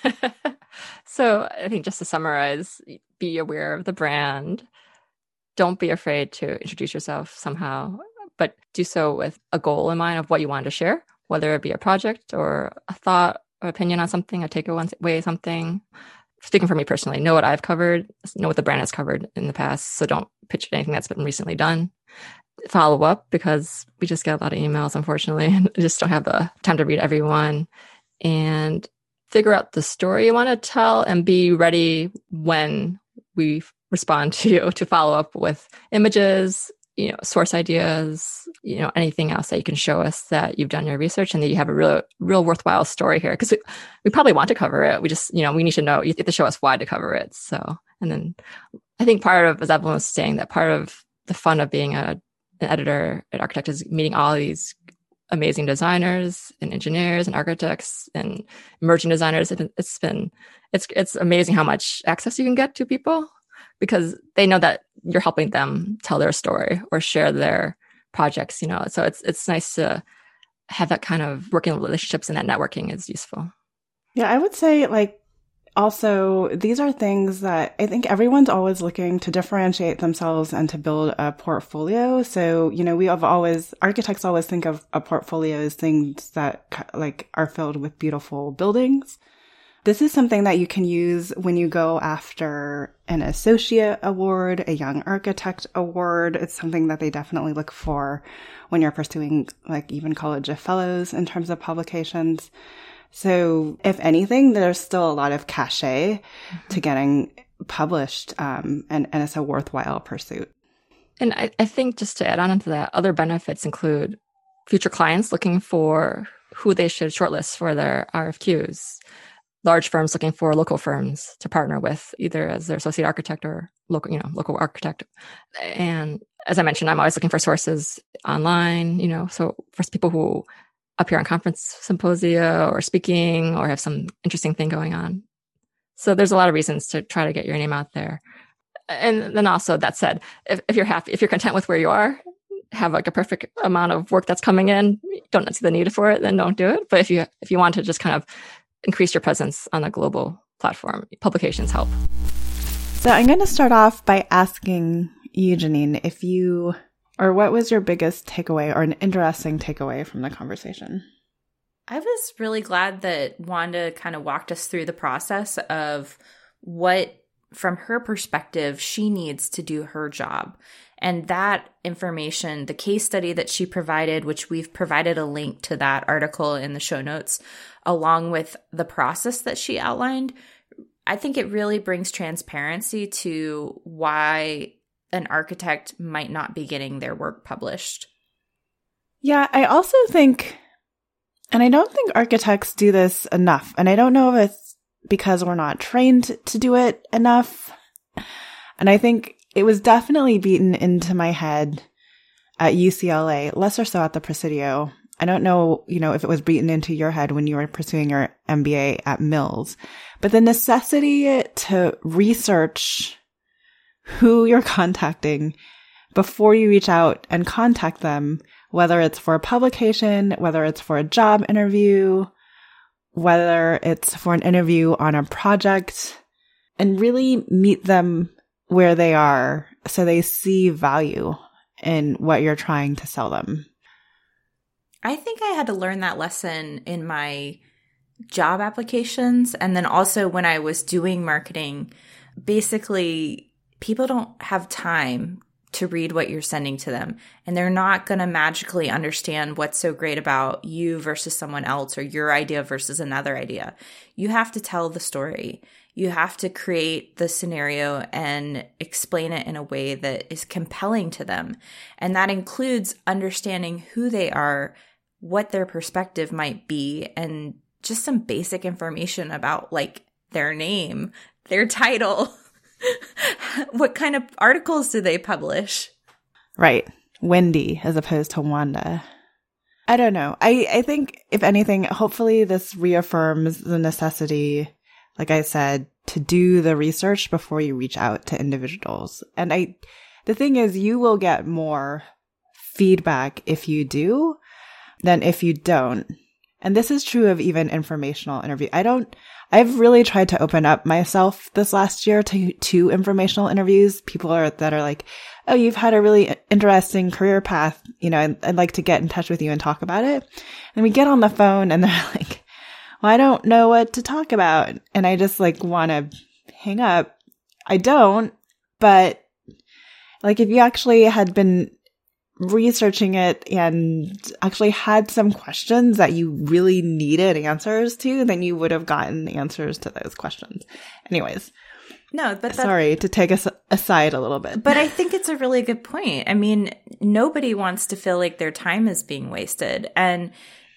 so, I think just to summarize, be aware of the brand. Don't be afraid to introduce yourself somehow but do so with a goal in mind of what you want to share, whether it be a project or a thought or opinion on something, a takeaway something. Speaking for me personally, know what I've covered, know what the brand has covered in the past. So don't pitch anything that's been recently done. Follow up because we just get a lot of emails, unfortunately, and just don't have the time to read everyone. And figure out the story you want to tell and be ready when we respond to you to follow up with images, you know, source ideas, you know, anything else that you can show us that you've done your research and that you have a real, real worthwhile story here. Cause we, we probably want to cover it. We just, you know, we need to know, you have to show us why to cover it. So, and then I think part of, as Evelyn was saying, that part of the fun of being a, an editor at Architect is meeting all these amazing designers and engineers and architects and emerging designers. It's been, it's, it's amazing how much access you can get to people because they know that you're helping them tell their story or share their projects, you know. So it's it's nice to have that kind of working relationships and that networking is useful. Yeah, I would say like also these are things that I think everyone's always looking to differentiate themselves and to build a portfolio. So, you know, we have always architects always think of a portfolio as things that like are filled with beautiful buildings. This is something that you can use when you go after an associate award, a young architect award. It's something that they definitely look for when you're pursuing like even college of fellows in terms of publications. So if anything, there's still a lot of cachet mm-hmm. to getting published. Um, and, and it's a worthwhile pursuit. And I, I think just to add on to that, other benefits include future clients looking for who they should shortlist for their RFQs large firms looking for local firms to partner with, either as their associate architect or local, you know, local architect. And as I mentioned, I'm always looking for sources online, you know, so for people who appear on conference symposia or speaking or have some interesting thing going on. So there's a lot of reasons to try to get your name out there. And then also that said, if, if you're happy, if you're content with where you are, have like a perfect amount of work that's coming in, don't see the need for it, then don't do it. But if you if you want to just kind of increase your presence on a global platform. Publications help. So I'm going to start off by asking you, Janine, if you, or what was your biggest takeaway or an interesting takeaway from the conversation? I was really glad that Wanda kind of walked us through the process of what, from her perspective, she needs to do her job. And that information, the case study that she provided, which we've provided a link to that article in the show notes, along with the process that she outlined, I think it really brings transparency to why an architect might not be getting their work published. Yeah, I also think, and I don't think architects do this enough. And I don't know if it's because we're not trained to do it enough. And I think it was definitely beaten into my head at UCLA, less or so at the Presidio, I don't know, you know, if it was beaten into your head when you were pursuing your MBA at Mills, but the necessity to research who you're contacting before you reach out and contact them, whether it's for a publication, whether it's for a job interview, whether it's for an interview on a project, and really meet them where they are so they see value in what you're trying to sell them. I think I had to learn that lesson in my job applications and then also when I was doing marketing. Basically, people don't have time to read what you're sending to them and they're not going to magically understand what's so great about you versus someone else or your idea versus another idea. You have to tell the story. You have to create the scenario and explain it in a way that is compelling to them. And that includes understanding who they are, what their perspective might be, and just some basic information about like their name, their title. what kind of articles do they publish? Right. Wendy as opposed to Wanda. I don't know. I, I think if anything, hopefully this reaffirms the necessity, like I said, to do the research before you reach out to individuals. And I, the thing is, you will get more feedback if you do than if you don't. And this is true of even informational interview. I don't, I've really tried to open up myself this last year to, to informational interviews. People are, that are like, Oh, you've had a really interesting career path. You know, I'd, I'd like to get in touch with you and talk about it. And we get on the phone and they're like, well, I don't know what to talk about. And I just like want to hang up. I don't, but like if you actually had been researching it and actually had some questions that you really needed answers to, then you would have gotten answers to those questions. Anyways. No, but sorry to take us aside a little bit. But I think it's a really good point. I mean, nobody wants to feel like their time is being wasted. And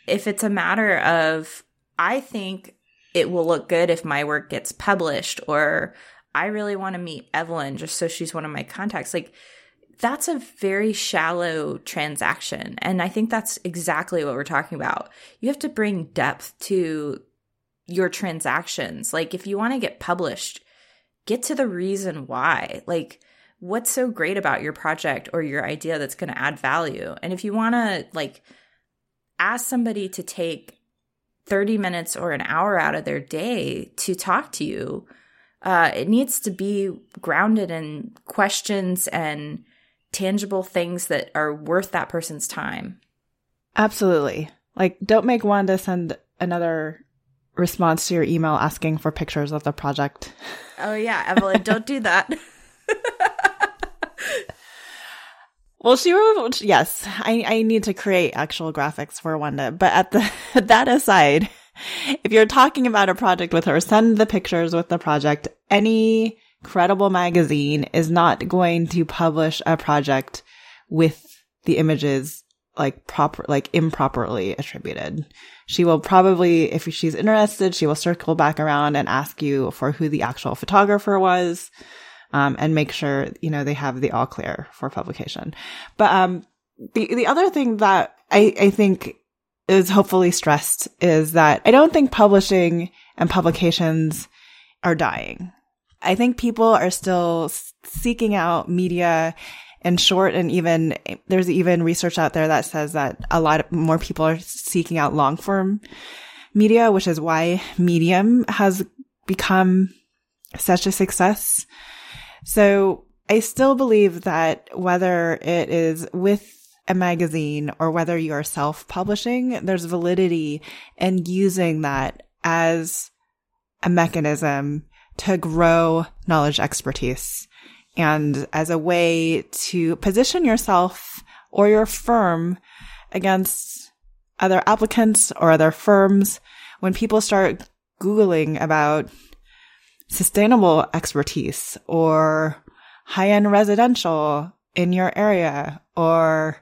if it's a matter of, I think it will look good if my work gets published, or I really want to meet Evelyn just so she's one of my contacts, like, that's a very shallow transaction. And I think that's exactly what we're talking about. You have to bring depth to your transactions. Like, if you want to get published, get to the reason why. Like, what's so great about your project or your idea that's going to add value? And if you want to, like, ask somebody to take 30 minutes or an hour out of their day to talk to you, uh, it needs to be grounded in questions and tangible things that are worth that person's time. Absolutely. Like, don't make Wanda send another response to your email asking for pictures of the project. Oh, yeah, Evelyn, don't do that. well, she wrote, yes, I, I need to create actual graphics for Wanda. But at the, that aside, if you're talking about a project with her, send the pictures with the project. Any credible magazine is not going to publish a project with the images like proper, like improperly attributed. She will probably, if she's interested, she will circle back around and ask you for who the actual photographer was, um, and make sure, you know, they have the all clear for publication. But, um, the, the other thing that I, I think is hopefully stressed is that I don't think publishing and publications are dying. I think people are still seeking out media and short and even there's even research out there that says that a lot more people are seeking out long form media, which is why Medium has become such a success. So I still believe that whether it is with a magazine or whether you are self publishing, there's validity in using that as a mechanism to grow knowledge expertise. And as a way to position yourself or your firm against other applicants or other firms when people start Googling about sustainable expertise or high end residential in your area or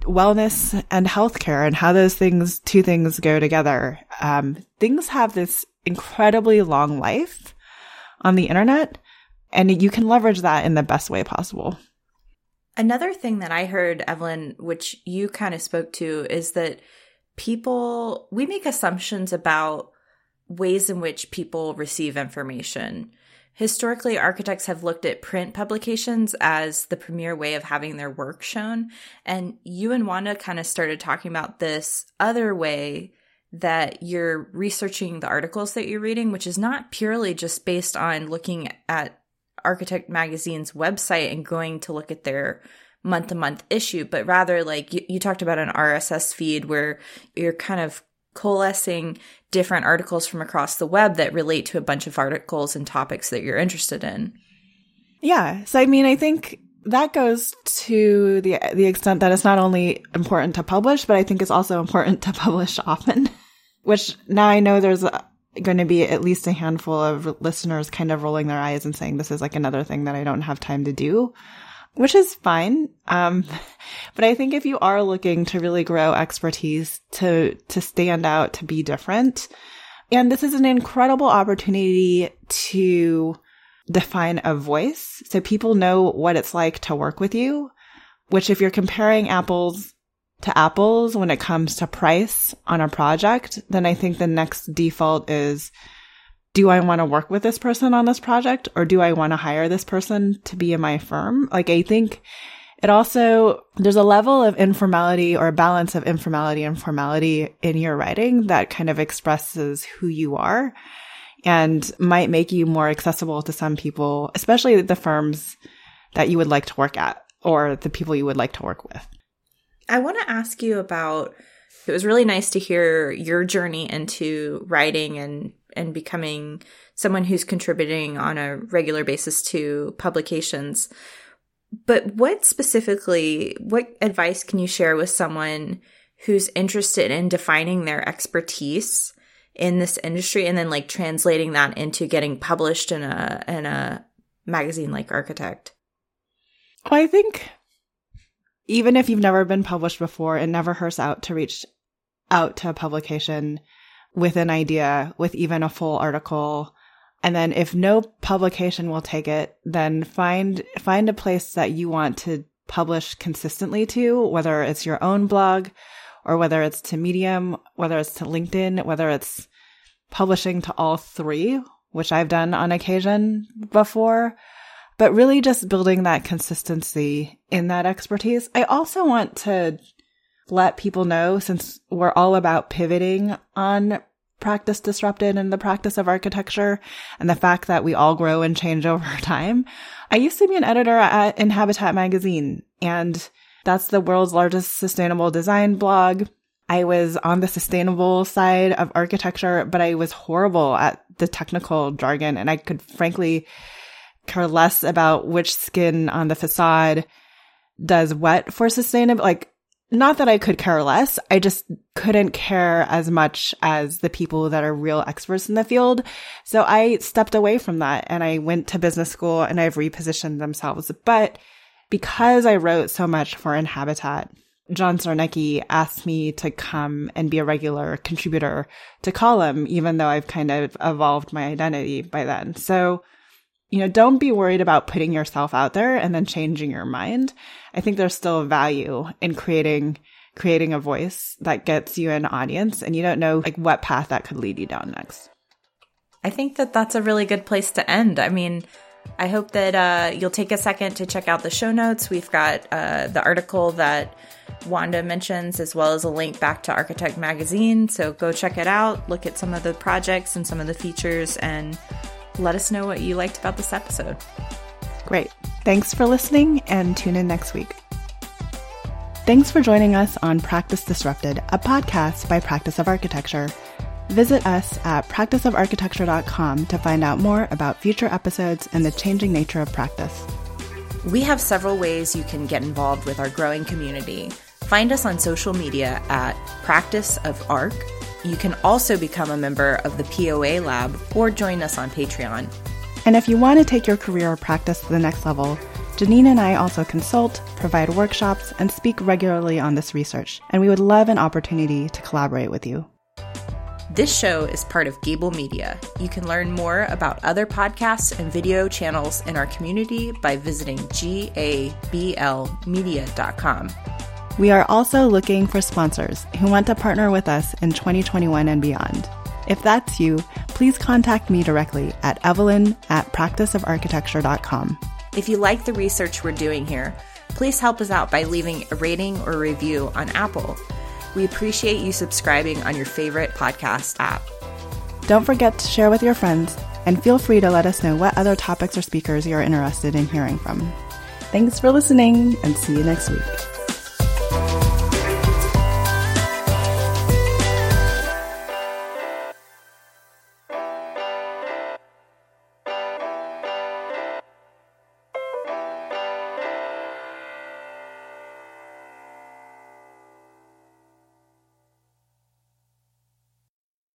wellness and healthcare and how those things, two things go together. Um, things have this incredibly long life on the internet and you can leverage that in the best way possible. Another thing that I heard, Evelyn, which you kind of spoke to, is that people, we make assumptions about ways in which people receive information. Historically, architects have looked at print publications as the premier way of having their work shown. And you and Wanda kind of started talking about this other way that you're researching the articles that you're reading, which is not purely just based on looking at Architect Magazine's website and going to look at their month to month issue, but rather like you, you talked about an RSS feed where you're kind of coalescing different articles from across the web that relate to a bunch of articles and topics that you're interested in. Yeah. So I mean, I think that goes to the the extent that it's not only important to publish, but I think it's also important to publish often. Which now I know there's going to be at least a handful of listeners kind of rolling their eyes and saying this is like another thing that I don't have time to do, which is fine. Um, but I think if you are looking to really grow expertise, to to stand out, to be different, and this is an incredible opportunity to define a voice so people know what it's like to work with you, which if you're comparing apples to apples when it comes to price on a project, then I think the next default is, do I want to work with this person on this project or do I want to hire this person to be in my firm? Like, I think it also, there's a level of informality or a balance of informality and formality in your writing that kind of expresses who you are and might make you more accessible to some people, especially the firms that you would like to work at or the people you would like to work with. I want to ask you about it was really nice to hear your journey into writing and and becoming someone who's contributing on a regular basis to publications. But what specifically, what advice can you share with someone who's interested in defining their expertise in this industry and then like translating that into getting published in a in a magazine like Architect? Well, I think even if you've never been published before, it never hurts out to reach out to a publication with an idea, with even a full article. And then if no publication will take it, then find, find a place that you want to publish consistently to, whether it's your own blog or whether it's to Medium, whether it's to LinkedIn, whether it's publishing to all three, which I've done on occasion before but really just building that consistency in that expertise. I also want to let people know since we're all about pivoting on practice disrupted and the practice of architecture and the fact that we all grow and change over time. I used to be an editor at Inhabitat magazine and that's the world's largest sustainable design blog. I was on the sustainable side of architecture, but I was horrible at the technical jargon and I could frankly care less about which skin on the facade does what for sustainable. Like, not that I could care less. I just couldn't care as much as the people that are real experts in the field. So I stepped away from that and I went to business school and I've repositioned themselves. But because I wrote so much for Inhabitat, John Czarnecki asked me to come and be a regular contributor to column, even though I've kind of evolved my identity by then. So you know, don't be worried about putting yourself out there and then changing your mind. I think there's still value in creating creating a voice that gets you an audience and you don't know like what path that could lead you down next. I think that that's a really good place to end. I mean, I hope that uh, you'll take a second to check out the show notes. We've got uh, the article that Wanda mentions, as well as a link back to Architect Magazine. So go check it out, look at some of the projects and some of the features, and let us know what you liked about this episode. Great. Thanks for listening and tune in next week. Thanks for joining us on Practice Disrupted, a podcast by Practice of Architecture. Visit us at practiceofarchitecture.com to find out more about future episodes and the changing nature of practice. We have several ways you can get involved with our growing community. Find us on social media at Practice of Arc you can also become a member of the POA Lab or join us on Patreon. And if you want to take your career or practice to the next level, Janine and I also consult, provide workshops, and speak regularly on this research, and we would love an opportunity to collaborate with you. This show is part of Gabl Media. You can learn more about other podcasts and video channels in our community by visiting gablmedia.com. We are also looking for sponsors who want to partner with us in 2021 and beyond. If that's you, please contact me directly at evelyn at practiceofarchitecture.com. If you like the research we're doing here, please help us out by leaving a rating or review on Apple. We appreciate you subscribing on your favorite podcast app. Don't forget to share with your friends and feel free to let us know what other topics or speakers you're interested in hearing from. Thanks for listening and see you next week.